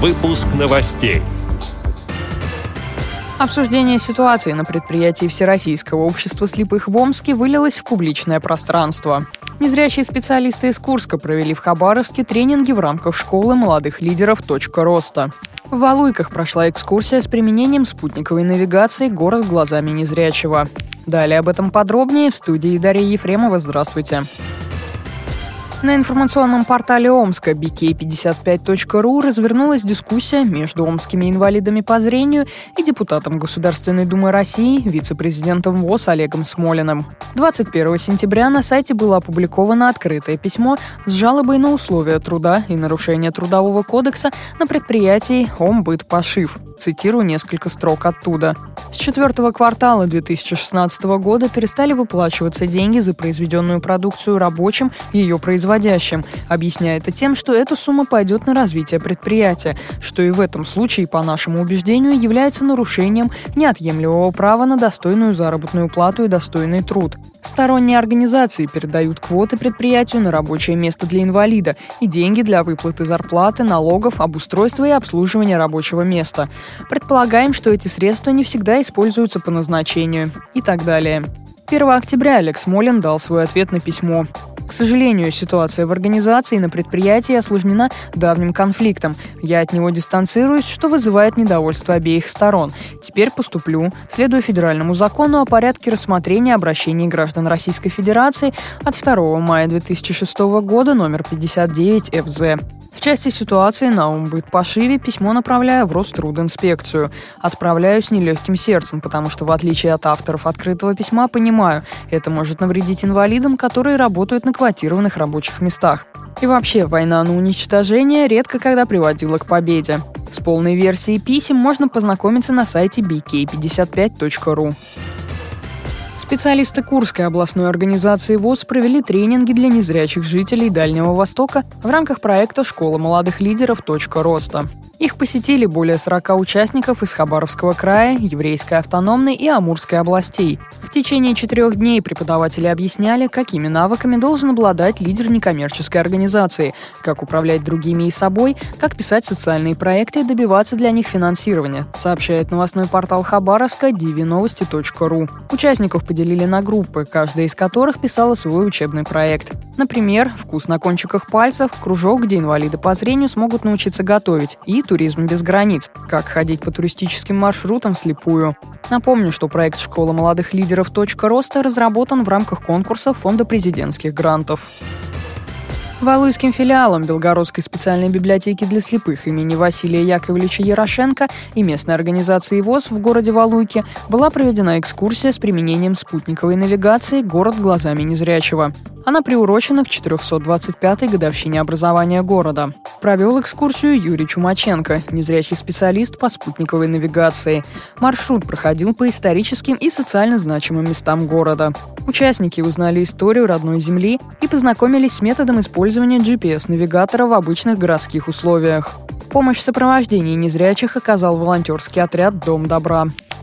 Выпуск новостей. Обсуждение ситуации на предприятии Всероссийского общества слепых в Омске вылилось в публичное пространство. Незрячие специалисты из Курска провели в Хабаровске тренинги в рамках школы молодых лидеров «Точка роста». В Валуйках прошла экскурсия с применением спутниковой навигации «Город глазами незрячего». Далее об этом подробнее в студии Дарья Ефремова. Здравствуйте. На информационном портале Омска bk55.ru развернулась дискуссия между омскими инвалидами по зрению и депутатом Государственной Думы России, вице-президентом ВОЗ Олегом Смолиным. 21 сентября на сайте было опубликовано открытое письмо с жалобой на условия труда и нарушение Трудового кодекса на предприятии «Омбыт Пошив». Цитирую несколько строк оттуда. С четвертого квартала 2016 года перестали выплачиваться деньги за произведенную продукцию рабочим и ее производящим, объясняя это тем, что эта сумма пойдет на развитие предприятия, что и в этом случае, по нашему убеждению, является нарушением неотъемлемого права на достойную заработную плату и достойный труд. Сторонние организации передают квоты предприятию на рабочее место для инвалида и деньги для выплаты зарплаты, налогов, обустройства и обслуживания рабочего места. Предполагаем, что эти средства не всегда используются по назначению и так далее. 1 октября Алекс Молин дал свой ответ на письмо. К сожалению, ситуация в организации и на предприятии осложнена давним конфликтом. Я от него дистанцируюсь, что вызывает недовольство обеих сторон. Теперь поступлю, следуя федеральному закону о порядке рассмотрения обращений граждан Российской Федерации от 2 мая 2006 года номер 59 ФЗ. В части ситуации на Умбыт Пашиве письмо направляю в Рострудинспекцию. Отправляю с нелегким сердцем, потому что, в отличие от авторов открытого письма, понимаю, это может навредить инвалидам, которые работают на квотированных рабочих местах. И вообще, война на уничтожение редко когда приводила к победе. С полной версией писем можно познакомиться на сайте bk55.ru. Специалисты Курской областной организации ВОЗ провели тренинги для незрячих жителей Дальнего Востока в рамках проекта «Школа молодых лидеров. Точка роста». Их посетили более 40 участников из Хабаровского края, Еврейской автономной и Амурской областей. В течение четырех дней преподаватели объясняли, какими навыками должен обладать лидер некоммерческой организации, как управлять другими и собой, как писать социальные проекты и добиваться для них финансирования, сообщает новостной портал Хабаровска dvnovosti.ru. Участников поделили на группы, каждая из которых писала свой учебный проект. Например, «Вкус на кончиках пальцев», кружок, где инвалиды по зрению смогут научиться готовить, и «Туризм без границ», как ходить по туристическим маршрутам вслепую. Напомню, что проект «Школа молодых лидеров. Точка роста» разработан в рамках конкурса Фонда президентских грантов. Валуйским филиалом Белгородской специальной библиотеки для слепых имени Василия Яковлевича Ярошенко и местной организации ВОЗ в городе Валуйке была проведена экскурсия с применением спутниковой навигации «Город глазами незрячего». Она приурочена к 425-й годовщине образования города. Провел экскурсию Юрий Чумаченко, незрячий специалист по спутниковой навигации. Маршрут проходил по историческим и социально значимым местам города. Участники узнали историю родной земли и познакомились с методом использования GPS-навигатора в обычных городских условиях. Помощь в сопровождении незрячих оказал волонтерский отряд «Дом добра».